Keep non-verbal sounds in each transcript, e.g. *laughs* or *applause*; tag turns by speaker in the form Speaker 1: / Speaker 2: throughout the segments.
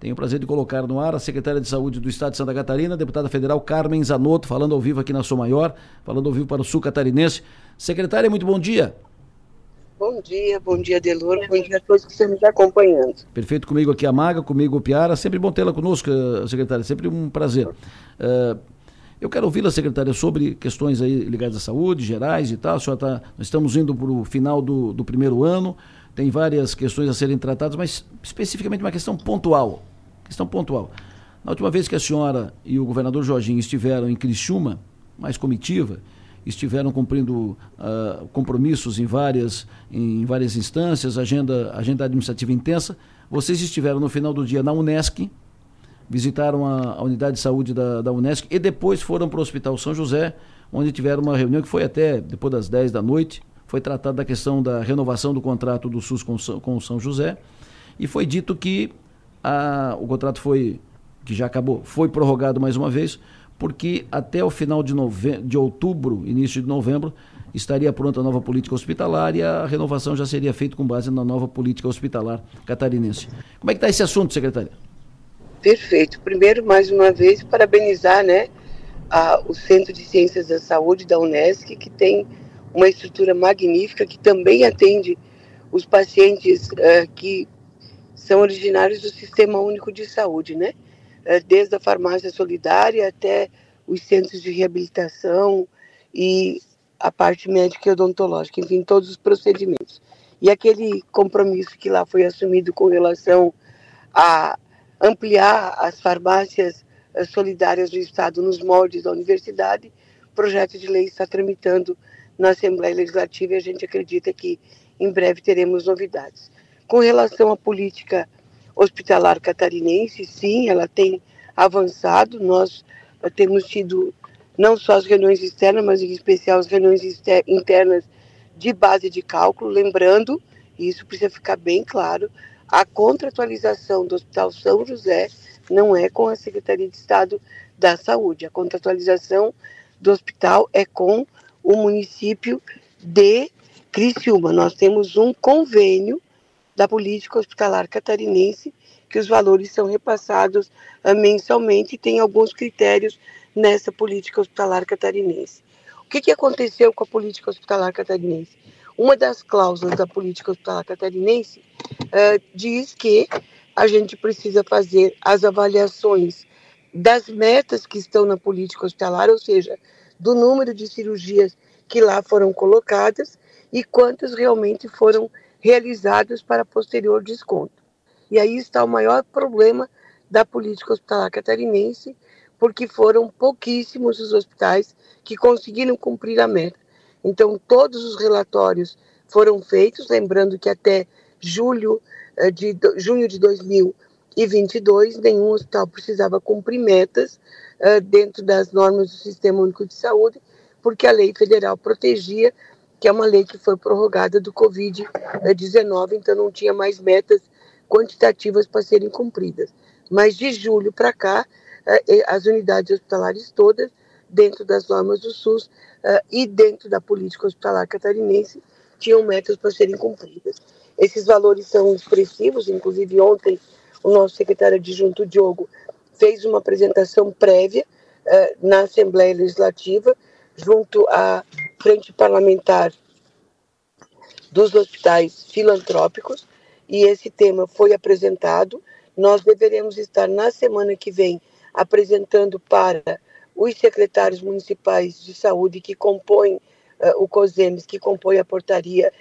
Speaker 1: Tenho o prazer de colocar no ar a secretária de Saúde do Estado de Santa Catarina, deputada federal Carmen Zanotto, falando ao vivo aqui na Sou Maior, falando ao vivo para o Sul Catarinense. Secretária, muito bom dia.
Speaker 2: Bom dia, bom dia, Delor, bom dia a todos que estão nos acompanhando.
Speaker 1: Perfeito, comigo aqui a Maga, comigo o Piara, sempre bom tê-la conosco, eh, secretária, sempre um prazer. Uh, eu quero ouvi-la, secretária, sobre questões aí ligadas à saúde, gerais e tal. A tá, nós estamos indo para o final do, do primeiro ano, tem várias questões a serem tratadas, mas especificamente uma questão pontual. Questão pontual. Na última vez que a senhora e o governador Jorginho estiveram em Criciúma, mais comitiva, estiveram cumprindo uh, compromissos em várias, em várias instâncias, agenda, agenda administrativa intensa. Vocês estiveram no final do dia na Unesc, visitaram a, a unidade de saúde da, da Unesc e depois foram para o Hospital São José, onde tiveram uma reunião que foi até depois das 10 da noite. Foi tratada da questão da renovação do contrato do SUS com, com São José. E foi dito que a, o contrato foi, que já acabou, foi prorrogado mais uma vez, porque até o final de, nove... de outubro, início de novembro, estaria pronta a nova política hospitalar e a renovação já seria feita com base na nova política hospitalar catarinense. Como é que está esse assunto, secretária?
Speaker 2: Perfeito. Primeiro, mais uma vez, parabenizar né, a, o Centro de Ciências da Saúde da Unesc, que tem uma estrutura magnífica, que também atende os pacientes uh, que são originários do Sistema Único de Saúde, né? Uh, desde a farmácia solidária até os centros de reabilitação e a parte médica e odontológica, enfim, todos os procedimentos. E aquele compromisso que lá foi assumido com relação a ampliar as farmácias eh, solidárias do Estado nos moldes da universidade. O projeto de lei está tramitando na Assembleia Legislativa e a gente acredita que em breve teremos novidades. Com relação à política hospitalar catarinense, sim, ela tem avançado. Nós eh, temos tido não só as reuniões externas, mas em especial as reuniões internas de base de cálculo, lembrando, e isso precisa ficar bem claro, a contratualização do Hospital São José não é com a Secretaria de Estado da Saúde. A contratualização do hospital é com o município de Criciúma. Nós temos um convênio da política hospitalar catarinense que os valores são repassados uh, mensalmente e tem alguns critérios nessa política hospitalar catarinense. O que, que aconteceu com a política hospitalar catarinense? Uma das cláusulas da política hospitalar catarinense uh, diz que a gente precisa fazer as avaliações das metas que estão na política hospitalar, ou seja, do número de cirurgias que lá foram colocadas e quantas realmente foram realizadas para posterior desconto. E aí está o maior problema da política hospitalar catarinense, porque foram pouquíssimos os hospitais que conseguiram cumprir a meta. Então, todos os relatórios foram feitos, lembrando que até julho eh, de junho de 2022, nenhum hospital precisava cumprir metas uh, dentro das normas do Sistema Único de Saúde, porque a lei federal protegia, que é uma lei que foi prorrogada do Covid-19, então não tinha mais metas quantitativas para serem cumpridas. Mas de julho para cá, uh, as unidades hospitalares todas, dentro das normas do SUS uh, e dentro da política hospitalar catarinense, tinham metas para serem cumpridas. Esses valores são expressivos, inclusive ontem o nosso secretário adjunto Diogo fez uma apresentação prévia na Assembleia Legislativa, junto à Frente Parlamentar dos Hospitais Filantrópicos, e esse tema foi apresentado. Nós deveremos estar na semana que vem apresentando para os secretários municipais de saúde que compõem uh, o COSEMES, que compõe a portaria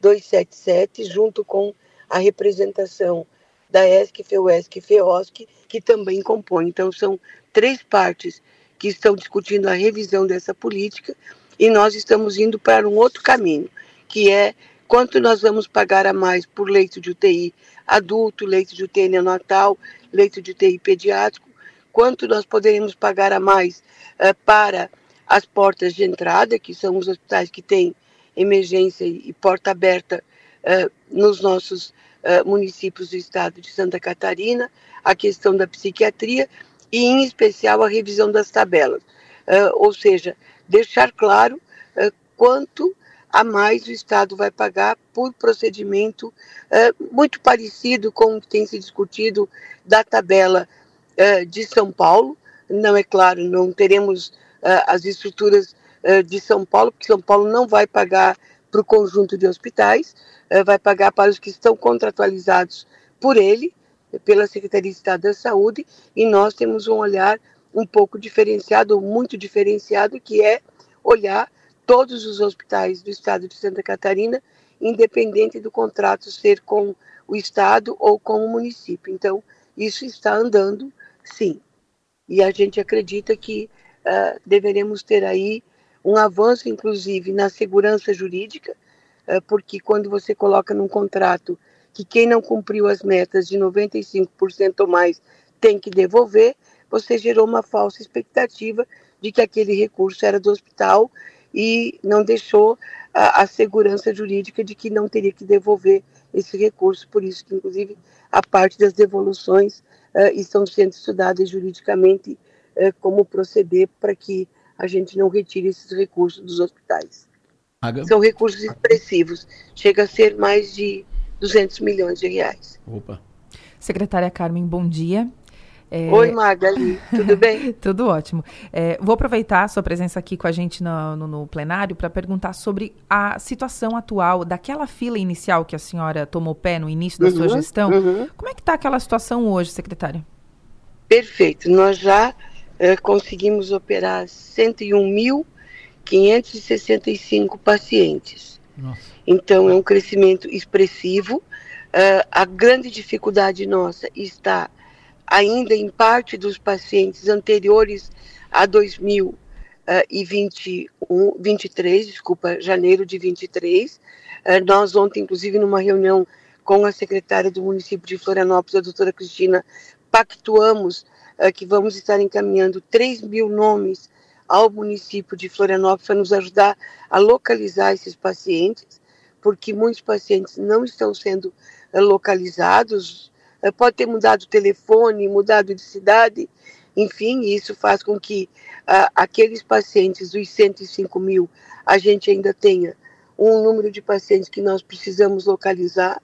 Speaker 2: 277, junto com a representação da ESC, FEUESC e FEOSC, que também compõe. Então, são três partes que estão discutindo a revisão dessa política e nós estamos indo para um outro caminho, que é quanto nós vamos pagar a mais por leito de UTI adulto, leito de UTI neonatal, leito de UTI pediátrico, quanto nós poderemos pagar a mais uh, para as portas de entrada, que são os hospitais que têm emergência e porta aberta uh, nos nossos uh, municípios do estado de Santa Catarina, a questão da psiquiatria e, em especial, a revisão das tabelas. Uh, ou seja, deixar claro quanto a mais o Estado vai pagar por procedimento uh, muito parecido com o que tem se discutido da tabela uh, de São Paulo. Não é claro, não teremos uh, as estruturas de São Paulo, porque São Paulo não vai pagar para o conjunto de hospitais, vai pagar para os que estão contratualizados por ele, pela Secretaria de Estado da Saúde, e nós temos um olhar um pouco diferenciado, muito diferenciado, que é olhar todos os hospitais do estado de Santa Catarina, independente do contrato ser com o estado ou com o município. Então, isso está andando, sim. E a gente acredita que uh, deveremos ter aí um avanço, inclusive, na segurança jurídica, uh, porque quando você coloca num contrato que quem não cumpriu as metas de 95% ou mais tem que devolver, você gerou uma falsa expectativa de que aquele recurso era do hospital e não deixou a, a, segurança jurídica de que não teria que devolver esse recurso, por isso que, inclusive, a parte das devoluções uh, estão sendo estudadas juridicamente uh, como proceder para que a gente não retire esses recursos dos hospitais. São recursos expressivos, chega a ser mais de 200 milhões de reais.
Speaker 3: Opa. Secretária Carmen, bom dia.
Speaker 2: É... Oi, Magali, tudo bem? *laughs*
Speaker 3: tudo ótimo. É, vou aproveitar a sua presença aqui com a gente no, no, no plenário para perguntar sobre a situação atual daquela fila inicial que a senhora tomou pé no início da uhum, sua gestão. Uhum. Como é que está aquela situação hoje, secretária?
Speaker 2: Perfeito. Nós já é, conseguimos operar 101.565 pacientes. Então, é um crescimento expressivo. Uh, a grande dificuldade nossa está ainda em parte dos pacientes anteriores a 2021, 23, desculpa, janeiro de 23. Eh, nós ontem, inclusive, numa reunião com a secretária do município de Florianópolis, a doutora Cristina, pactuamos eh, que vamos estar encaminhando 3 mil nomes ao município de Florianópolis para nos ajudar a localizar esses pacientes, porque muitos pacientes não estão sendo eh, localizados, eh, pode ter mudado o telefone, mudado de cidade, enfim, isso faz com que uh, aqueles pacientes, os 105 mil, a gente ainda tenha um número de pacientes que nós precisamos localizar,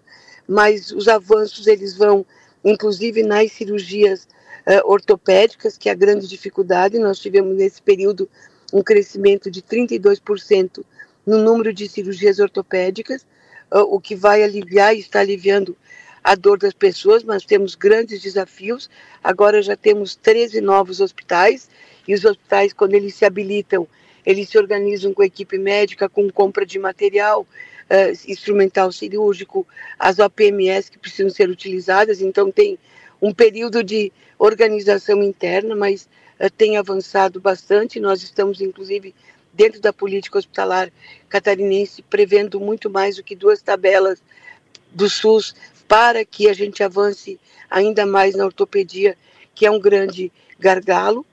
Speaker 2: mas os avanços eles vão, inclusive nas cirurgias uh, ortopédicas, que é a grande dificuldade, nós tivemos nesse período um crescimento de 32% no número de cirurgias ortopédicas, uh, o que vai aliviar e está aliviando a dor das pessoas, mas temos grandes desafios. Agora já temos 13 novos hospitais, e os hospitais, quando eles se habilitam, eles se organizam com equipe médica, com compra de material, uh, instrumental cirúrgico, as OPMS que precisam ser utilizadas, então tem um período de organização interna, mas uh, tem avançado bastante. Nós estamos, inclusive, dentro da política hospitalar catarinense, prevendo muito mais do que duas tabelas do SUS para que a gente avance ainda mais na ortopedia, que é um grande gargalo.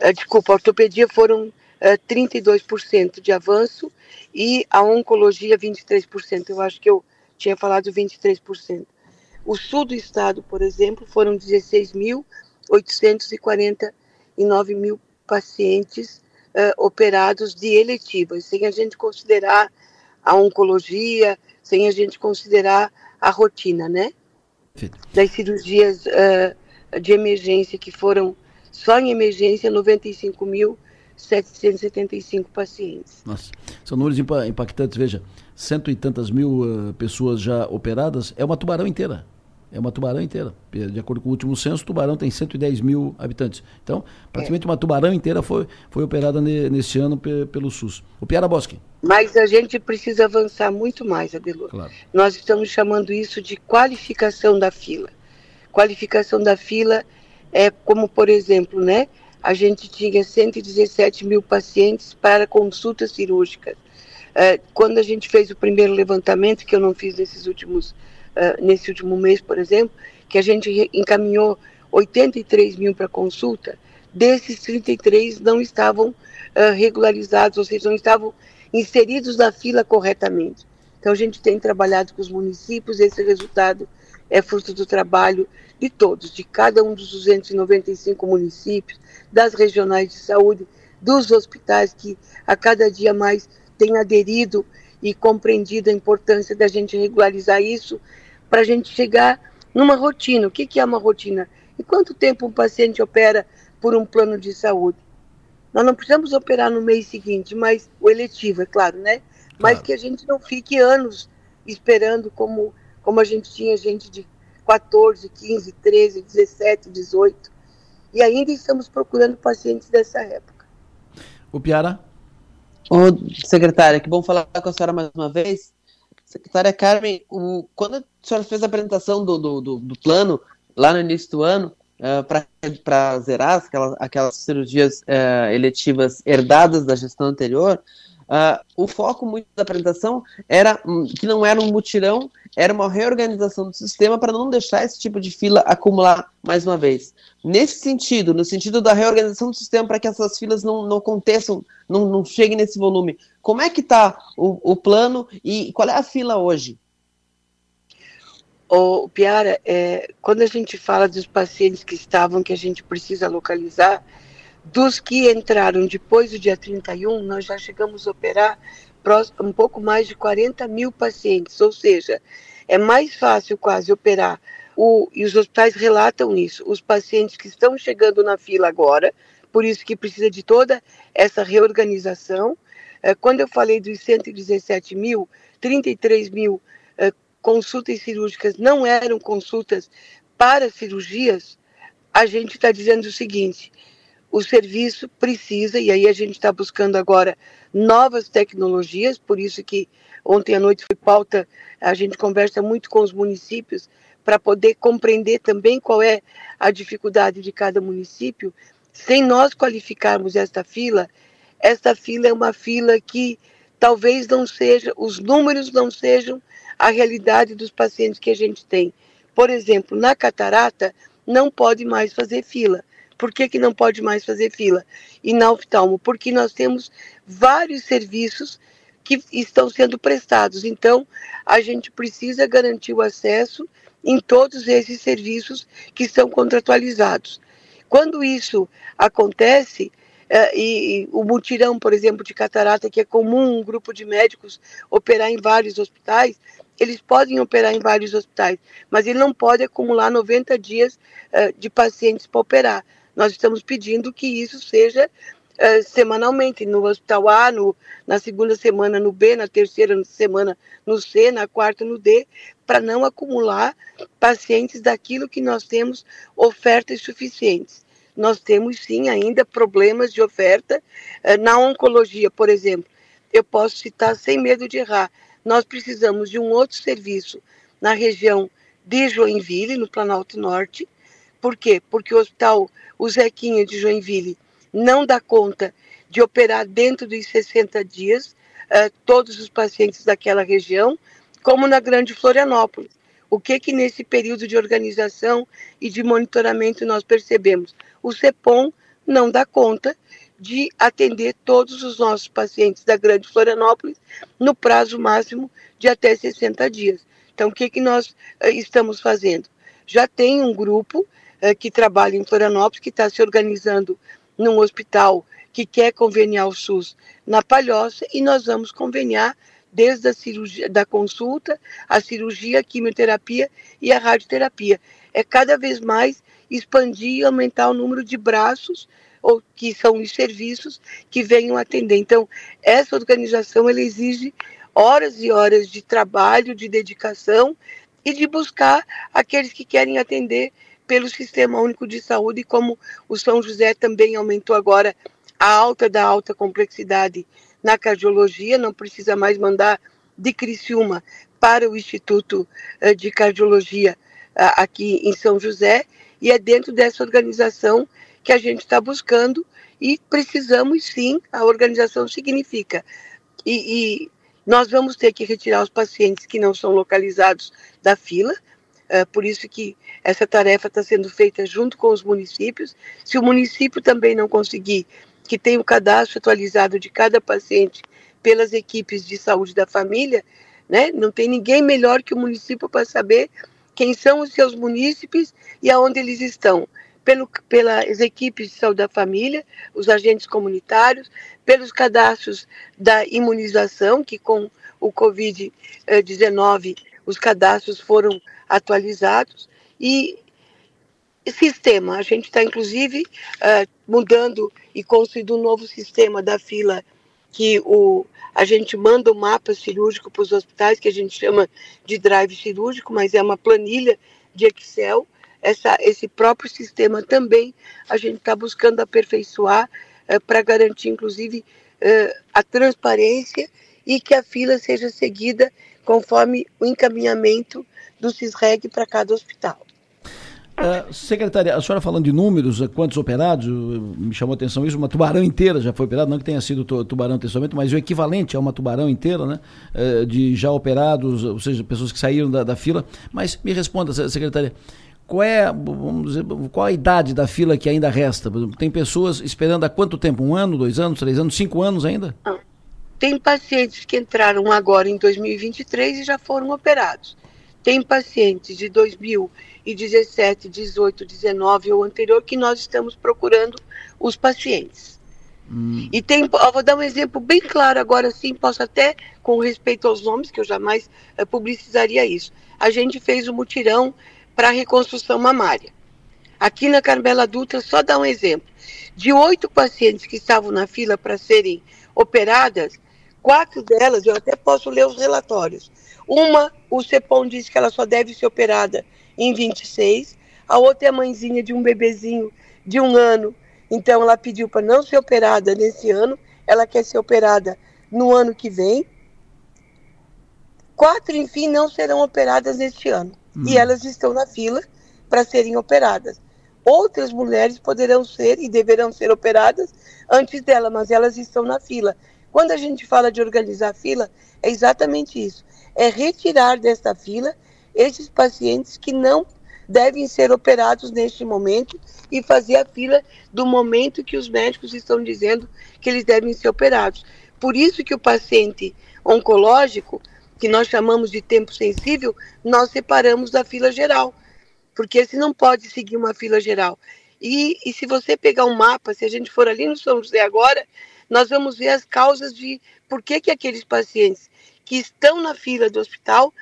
Speaker 2: Uh, desculpa, a ortopedia foram uh, eh, 32% de avanço e a oncologia 23%. Eu acho que eu tinha falado 23%. O sul do estado, por exemplo, foram 16.849 mil pacientes uh, operados de eletivas, sem a gente considerar a oncologia, sem a gente considerar a rotina, né? Das cirurgias uh, de emergência, que foram só em emergência 95.775 pacientes.
Speaker 1: Nossa, são números impactantes. Veja, cento e tantas mil uh, pessoas já operadas, é uma tubarão inteira. É uma tubarão inteira. De acordo com o último censo, Tubarão tem 110 mil habitantes. Então, praticamente é. uma tubarão inteira foi, foi operada ne, nesse ano pe, pelo SUS. O Piara Bosque.
Speaker 2: Mas a gente precisa avançar muito mais, Adelor. Claro. Nós estamos chamando isso de qualificação da fila. Qualificação da fila é como, por exemplo, né? A gente tinha 117 mil pacientes para consultas cirúrgicas. É, quando a gente fez o primeiro levantamento, que eu não fiz nesses últimos uh, nesse último mês, por exemplo, que a gente encaminhou 83 mil para consulta, desses 33 não estavam uh, regularizados, ou seja, não estavam inseridos na fila corretamente. Então a gente tem trabalhado com os municípios, esse resultado é fruto do trabalho de todos, de cada um dos 295 municípios, das regionais de saúde, dos hospitais que a cada dia mais têm aderido e compreendido a importância da gente regularizar isso para a gente chegar numa rotina. O que, que é uma rotina? E quanto tempo um paciente opera por um plano de saúde? Nós não precisamos operar no mês seguinte, mas o eletivo, é claro, né? Mas claro. que a gente não fique anos esperando como, como a gente tinha gente de 14, 15, 13, 17, 18. E ainda estamos procurando pacientes dessa época.
Speaker 1: O Piara?
Speaker 4: Ô, secretária, que bom falar com a senhora mais uma vez. Secretária Carmen, o, quando a senhora fez a apresentação do, do, do, do plano, lá no início do ano, uh, para zerar aquelas, aquelas cirurgias uh, eletivas herdadas da gestão anterior, uh, o foco muito da apresentação era um, que não era um mutirão, era uma reorganização do sistema para não deixar esse tipo de fila acumular mais uma vez. Nesse sentido, no sentido da reorganização do sistema para que essas filas não, não aconteçam, não, não cheguem nesse volume, como é que está o, o plano e qual é a fila hoje?
Speaker 2: O Piara, é, quando a gente fala dos pacientes que estavam, que a gente precisa localizar, dos que entraram depois do dia 31, nós já chegamos a operar um pouco mais de 40 mil pacientes, ou seja, é mais fácil quase operar, o, e os hospitais relatam isso, os pacientes que estão chegando na fila agora, por isso que precisa de toda essa reorganização. É, quando eu falei dos 117 mil, 33 mil é, consultas cirúrgicas não eram consultas para cirurgias, a gente está dizendo o seguinte: o serviço precisa, e aí a gente está buscando agora novas tecnologias, por isso que ontem à noite foi pauta, a gente conversa muito com os municípios para poder compreender também qual é a dificuldade de cada município. Sem nós qualificarmos esta fila, esta fila é uma fila que talvez não seja, os números não sejam a realidade dos pacientes que a gente tem. Por exemplo, na catarata, não pode mais fazer fila. Por que, que não pode mais fazer fila? E na oftalmo? Porque nós temos vários serviços que estão sendo prestados. Então, a gente precisa garantir o acesso em todos esses serviços que são contratualizados. Quando isso acontece, é, e, e, o mutirão, por exemplo, de catarata, que é comum um grupo de médicos operar em vários hospitais, eles podem operar em vários hospitais, mas ele não pode acumular 90 dias uh, de pacientes para operar. Nós estamos pedindo que isso seja uh, semanalmente, no hospital A, no, na segunda semana no B, na terceira semana no C, na quarta no D, para não acumular pacientes daquilo que nós temos ofertas suficientes. Nós temos sim ainda problemas de oferta uh, na oncologia, por exemplo. Eu posso citar sem medo de errar nós precisamos de um outro serviço na região de Joinville, no Planalto Norte. Por quê? Porque o hospital, o Zequinha de Joinville, não dá conta de operar dentro dos 60 dias uh, todos os pacientes daquela região, como na Grande Florianópolis. O que que nesse período de organização e de monitoramento nós percebemos? O CEPOM não dá conta de atender todos os nossos pacientes da Grande Florianópolis no prazo máximo de até 60 dias. Então, o que, que nós uh, estamos fazendo? Já tem um grupo que trabalha em Florianópolis, que está se organizando num hospital que quer conveniar o SUS na Palhoça, e nós vamos conveniar desde a cirurgia, da consulta, a cirurgia, a quimioterapia e a radioterapia. É cada vez mais expandir e aumentar o número de braços ou que são os serviços que venham atender. Então, essa organização ela exige horas e horas de trabalho, de dedicação e de buscar aqueles que querem atender pelo Sistema Único de Saúde, como o São José também aumentou agora a alta da alta complexidade na cardiologia, não precisa mais mandar de Criciúma para o Instituto eh, de Cardiologia eh, aqui em São José, e é dentro dessa organização que a gente está buscando e precisamos sim, a organização significa. E, e, nós vamos ter que retirar os pacientes que não são localizados da fila, por isso que essa tarefa está sendo feita junto com os municípios. Se o município também não conseguir que tenha o cadastro atualizado de cada paciente pelas equipes de saúde da família, né, não tem ninguém melhor que o município para saber quem são os seus munícipes e aonde eles estão pelo, pelas equipes de saúde da família, os agentes comunitários, pelos cadastros da imunização, que com o Covid-19, os cadastros foram atualizados e sistema. A gente está, inclusive, uh, mudando e construindo um novo sistema da fila que o, a gente manda o um mapa cirúrgico para os hospitais, que a gente chama de drive cirúrgico, mas é uma planilha de Excel. Essa, esse próprio sistema também a gente está buscando aperfeiçoar uh, para garantir, inclusive, uh, a transparência e que a fila seja seguida conforme o encaminhamento do CISREG para cada hospital.
Speaker 1: Uh, secretária, a senhora falando de números, quantos operados, me chamou a atenção isso, uma tubarão inteira já foi operada, não que tenha sido tubarão testamento, mas o equivalente a uma tubarão inteira, né, uh, de já operados, ou seja, pessoas que saíram da, da, fila. Mas me responda, secretária, qual é, vamos dizer, qual a idade da fila que ainda resta? Tem pessoas esperando há quanto tempo? Um ano, dois anos, três anos, cinco anos ainda?
Speaker 2: Tem pacientes que entraram agora em 2023 e já foram operados. Tem pacientes de 2017, 18, 19 ou anterior que nós estamos procurando os pacientes. Hum. E tem, vou dar um exemplo bem claro agora sim, posso até, com respeito aos nomes, que eu jamais eh, publicizaria isso. A gente fez o um mutirão para reconstrução mamária. Aqui na Carmela Dutra, só dar um exemplo. De oito pacientes que estavam na fila para serem operadas, quatro delas, eu até posso ler os relatórios, uma, o CEPOM diz que ela só deve ser operada em 26. A outra é a mãezinha de um bebezinho de um ano. Então, ela pediu para não ser operada nesse ano. Ela quer ser operada no ano que vem. Quatro, enfim, não serão operadas neste ano. Hum. E elas estão na fila para serem operadas. Outras mulheres poderão ser e deverão ser operadas antes dela, mas elas estão na fila. Quando a gente fala de organizar fila, é exatamente isso é retirar desta fila esses pacientes que não devem ser operados neste momento e fazer a fila do momento que os médicos estão dizendo que eles devem ser operados. Por isso que o paciente oncológico, que nós chamamos de tempo sensível, nós separamos da fila geral, porque esse não pode seguir uma fila geral. E, e se você pegar um mapa, se a gente for ali no São José agora, nós vamos ver as causas de por que, que aqueles pacientes que estão na fila do hospital,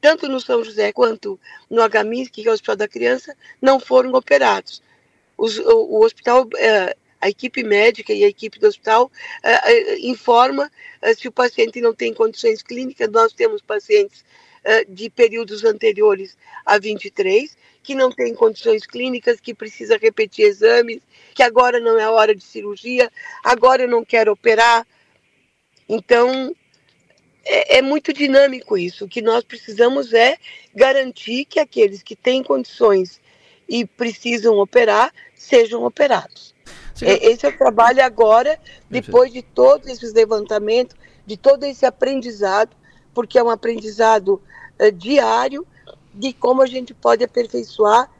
Speaker 2: tanto no São José quanto no HMIS, que é o Hospital da Criança, não foram operados. Os, o, o, hospital, é, a equipe médica e a equipe do hospital é, é, informa se o paciente não tem condições clínicas. Nós temos pacientes de períodos anteriores a 23 que não tem condições clínicas, que precisa repetir exames, que agora não é hora de cirurgia, agora eu não quero operar. Então, é, é, muito dinâmico isso. O que nós precisamos é garantir que aqueles que têm condições e precisam operar sejam operados. É, esse é o trabalho agora, depois de todos esses levantamentos, de todo esse aprendizado, porque é um aprendizado é, diário de como a gente pode aperfeiçoar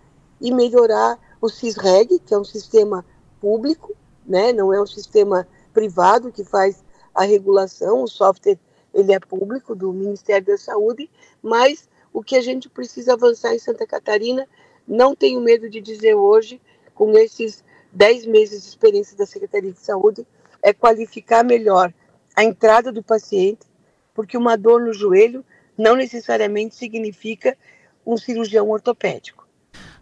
Speaker 2: e melhorar o CISREG, que é um sistema público, né? não é um sistema privado que faz a regulação, o software ele é público do Ministério da Saúde, mas o que a gente precisa avançar em Santa Catarina, não tenho medo de dizer hoje, com esses 10 meses de experiência da Secretaria de Saúde, é qualificar melhor a entrada do paciente, porque uma dor no joelho não necessariamente significa um cirurgião ortopédico.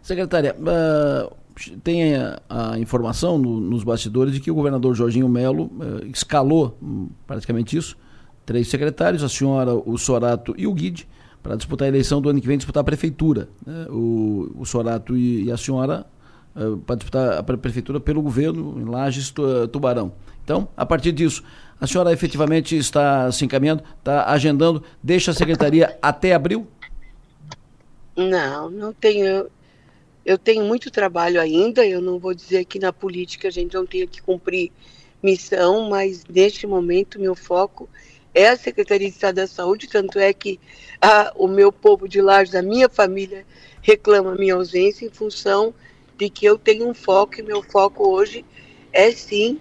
Speaker 1: Secretária, uh, tem a, a informação no, nos bastidores de que o governador Jorginho Melo uh, escalou um, praticamente isso, três secretários, a senhora, o Sorato e o Guide, para disputar a eleição do ano que vem, disputar a prefeitura. Né? O, o Sorato e, e a senhora uh, para disputar a prefeitura pelo governo em Lages Tubarão. Então, a partir disso, a senhora efetivamente está se encaminhando, está agendando, deixa a secretaria até abril?
Speaker 2: Não, não tenho. Eu tenho muito trabalho ainda. Eu não vou dizer que na política a gente não tenha que cumprir missão, mas neste momento meu foco é a Secretaria de Estado da Saúde, tanto é que a, o meu povo de Lages, a minha família, reclama minha ausência em função de que eu tenho um foco, e meu foco hoje é sim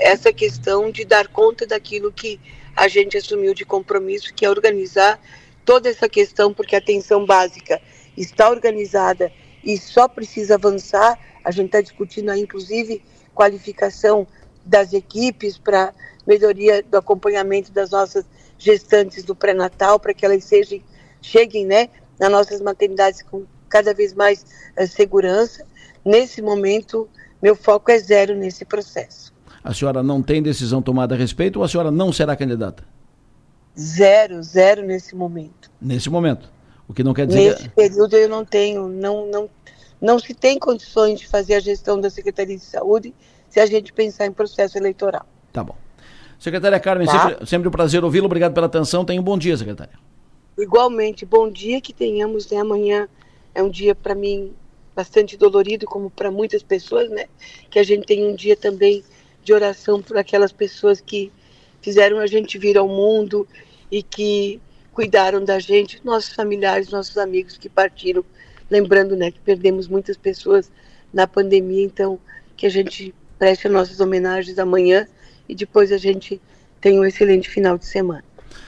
Speaker 2: essa questão de dar conta daquilo que a gente assumiu de compromisso, que é organizar toda essa questão, porque a atenção básica está organizada e só precisa avançar. A gente está discutindo aí, inclusive, qualificação das equipes para melhoria do acompanhamento das nossas gestantes do pré-natal para que elas sejam, cheguem né, nas nossas maternidades com cada vez mais uh, segurança. Nesse momento, meu foco é zero nesse processo.
Speaker 1: A senhora não tem decisão tomada a respeito ou a senhora não será candidata?
Speaker 2: Zero, zero nesse momento.
Speaker 1: Nesse momento. O que não quer dizer.
Speaker 2: Nesse período eu não tenho, não, não, não se tem condições de fazer a gestão da Secretaria de Saúde se a gente pensar em processo eleitoral.
Speaker 1: Tá bom. Secretária Carmen, tá? sempre, sempre um prazer ouvi-la. Obrigado pela atenção. Tenha um bom dia, secretária.
Speaker 2: Igualmente, bom dia que tenhamos, né? Amanhã é um dia para mim bastante dolorido, como para muitas pessoas, né? Que a gente tem um dia também de oração por aquelas pessoas que fizeram a gente vir ao mundo e que cuidaram da gente, nossos familiares, nossos amigos que partiram, lembrando, né, que perdemos muitas pessoas na pandemia, então que a gente preste as nossas homenagens amanhã e depois a gente tenha um excelente final de semana.